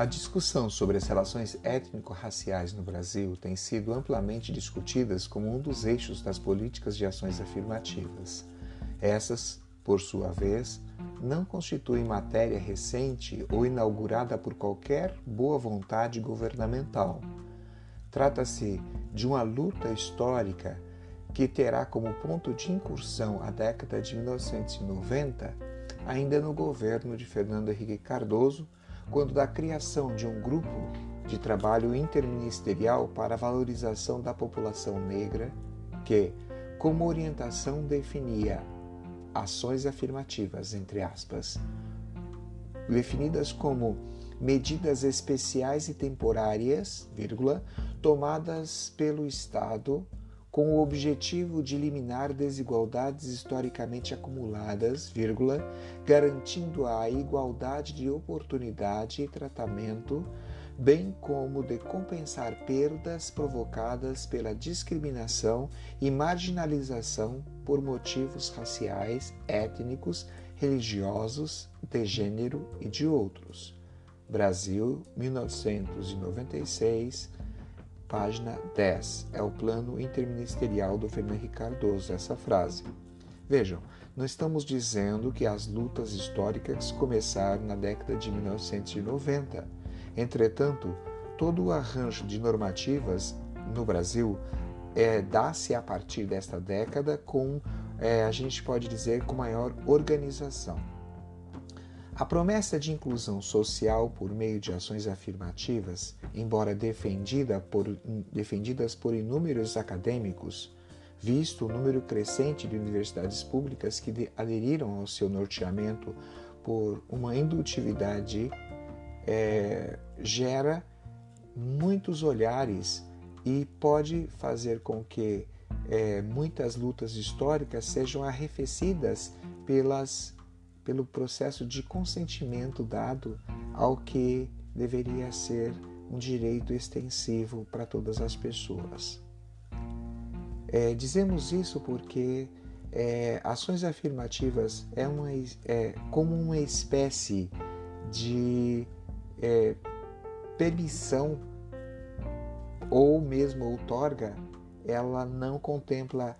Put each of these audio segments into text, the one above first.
A discussão sobre as relações étnico-raciais no Brasil tem sido amplamente discutidas como um dos eixos das políticas de ações afirmativas. Essas, por sua vez, não constituem matéria recente ou inaugurada por qualquer boa vontade governamental. Trata-se de uma luta histórica que terá como ponto de incursão a década de 1990, ainda no governo de Fernando Henrique Cardoso quando da criação de um grupo de trabalho interministerial para a valorização da população negra, que, como orientação, definia ações afirmativas, entre aspas, definidas como medidas especiais e temporárias, vírgula, tomadas pelo Estado com o objetivo de eliminar desigualdades historicamente acumuladas, vírgula, garantindo a igualdade de oportunidade e tratamento, bem como de compensar perdas provocadas pela discriminação e marginalização por motivos raciais, étnicos, religiosos, de gênero e de outros. Brasil, 1996 Página 10. É o plano interministerial do Fernando Cardoso, essa frase. Vejam, não estamos dizendo que as lutas históricas começaram na década de 1990. Entretanto, todo o arranjo de normativas no Brasil é, dá-se a partir desta década com, é, a gente pode dizer, com maior organização. A promessa de inclusão social por meio de ações afirmativas, embora defendida por, defendidas por inúmeros acadêmicos, visto o número crescente de universidades públicas que aderiram ao seu norteamento por uma indutividade, é, gera muitos olhares e pode fazer com que é, muitas lutas históricas sejam arrefecidas pelas pelo processo de consentimento dado ao que deveria ser um direito extensivo para todas as pessoas. É, dizemos isso porque é, ações afirmativas é, uma, é como uma espécie de é, permissão ou mesmo outorga, ela não contempla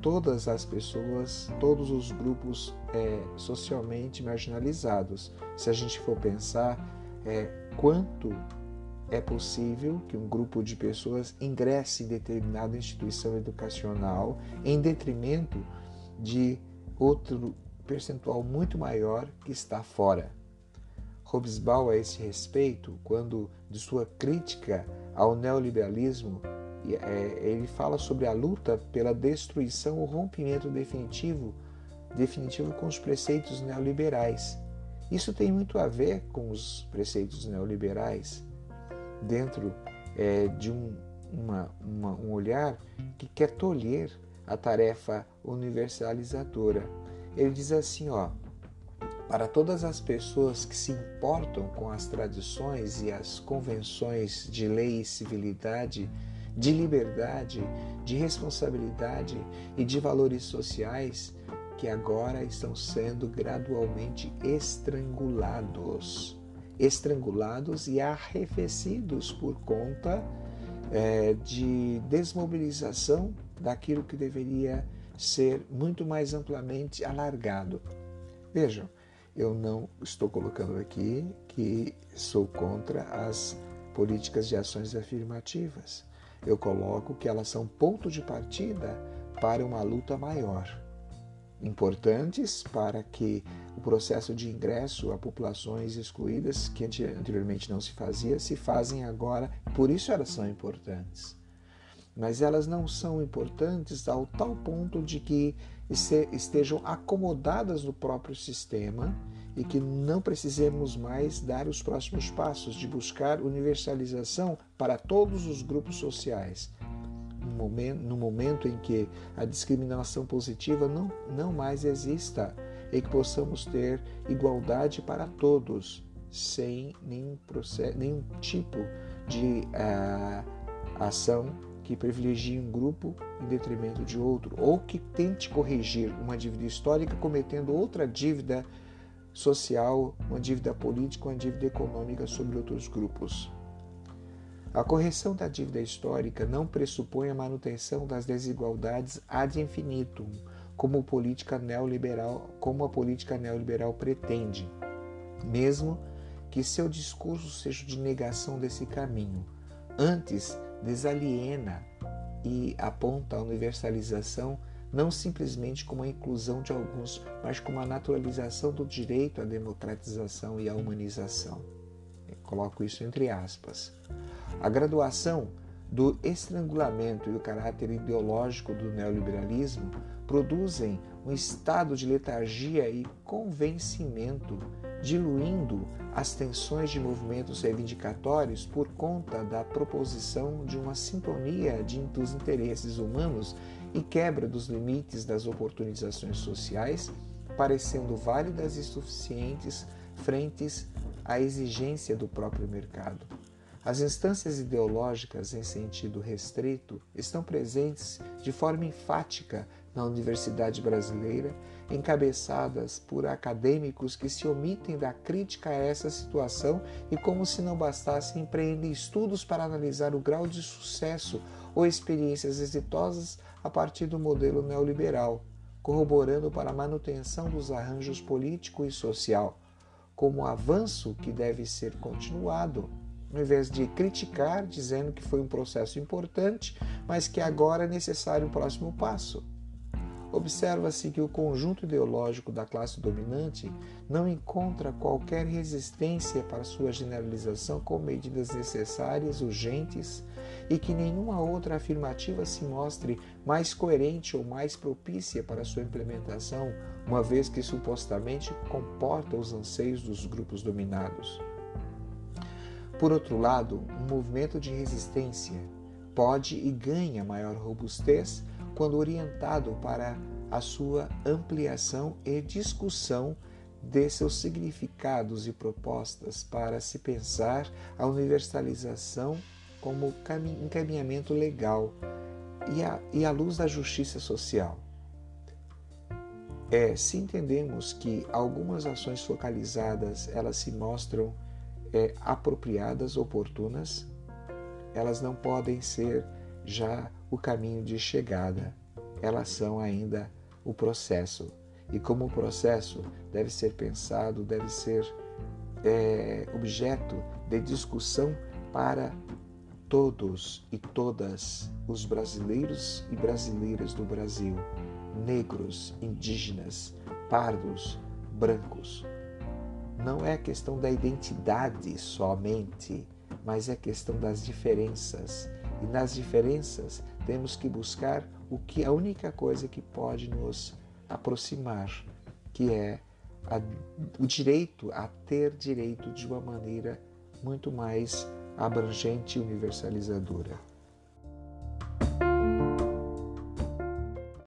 todas as pessoas, todos os grupos é, socialmente marginalizados. Se a gente for pensar é, quanto é possível que um grupo de pessoas ingresse em determinada instituição educacional em detrimento de outro percentual muito maior que está fora. Hobsbawm, a esse respeito, quando de sua crítica ao neoliberalismo, ele fala sobre a luta pela destruição ou rompimento definitivo, definitivo com os preceitos neoliberais. Isso tem muito a ver com os preceitos neoliberais dentro é, de um, uma, uma, um olhar que quer tolher a tarefa universalizadora. Ele diz assim, ó, para todas as pessoas que se importam com as tradições e as convenções de lei e civilidade, de liberdade, de responsabilidade e de valores sociais que agora estão sendo gradualmente estrangulados. Estrangulados e arrefecidos por conta é, de desmobilização daquilo que deveria ser muito mais amplamente alargado. Vejam, eu não estou colocando aqui que sou contra as políticas de ações afirmativas eu coloco que elas são ponto de partida para uma luta maior, importantes para que o processo de ingresso a populações excluídas, que anteriormente não se fazia, se fazem agora, por isso elas são importantes. Mas elas não são importantes ao tal ponto de que estejam acomodadas no próprio sistema e que não precisemos mais dar os próximos passos de buscar universalização para todos os grupos sociais. No momento, em que a discriminação positiva não, não mais exista e que possamos ter igualdade para todos, sem nenhum, processo, nenhum tipo de uh, ação que privilegie um grupo em detrimento de outro, ou que tente corrigir uma dívida histórica cometendo outra dívida social, uma dívida política, uma dívida econômica sobre outros grupos. A correção da dívida histórica não pressupõe a manutenção das desigualdades ad infinitum, como, política neoliberal, como a política neoliberal pretende, mesmo que seu discurso seja de negação desse caminho. Antes, desaliena e aponta a universalização não simplesmente como a inclusão de alguns, mas como a naturalização do direito à democratização e à humanização. Eu coloco isso entre aspas. A graduação do estrangulamento e o caráter ideológico do neoliberalismo produzem um estado de letargia e convencimento, diluindo as tensões de movimentos reivindicatórios por conta da proposição de uma sintonia de, dos interesses humanos e quebra dos limites das oportunizações sociais, parecendo válidas e suficientes frentes à exigência do próprio mercado. As instâncias ideológicas em sentido restrito estão presentes de forma enfática na universidade brasileira, encabeçadas por acadêmicos que se omitem da crítica a essa situação e, como se não bastasse, empreendem estudos para analisar o grau de sucesso ou experiências exitosas a partir do modelo neoliberal, corroborando para a manutenção dos arranjos político e social, como avanço que deve ser continuado ao invés de criticar, dizendo que foi um processo importante, mas que agora é necessário um próximo passo. Observa-se que o conjunto ideológico da classe dominante não encontra qualquer resistência para sua generalização com medidas necessárias, urgentes, e que nenhuma outra afirmativa se mostre mais coerente ou mais propícia para sua implementação, uma vez que supostamente comporta os anseios dos grupos dominados. Por outro lado, um movimento de resistência pode e ganha maior robustez quando orientado para a sua ampliação e discussão de seus significados e propostas para se pensar a universalização como encaminhamento legal e a, e a luz da justiça social. É, se entendemos que algumas ações focalizadas elas se mostram é, apropriadas, oportunas, elas não podem ser já o caminho de chegada, elas são ainda o processo. E como o processo deve ser pensado, deve ser é, objeto de discussão para todos e todas os brasileiros e brasileiras do Brasil, negros, indígenas, pardos, brancos, não é questão da identidade somente, mas é questão das diferenças. E nas diferenças temos que buscar o que a única coisa que pode nos aproximar, que é a, o direito a ter direito de uma maneira muito mais abrangente e universalizadora.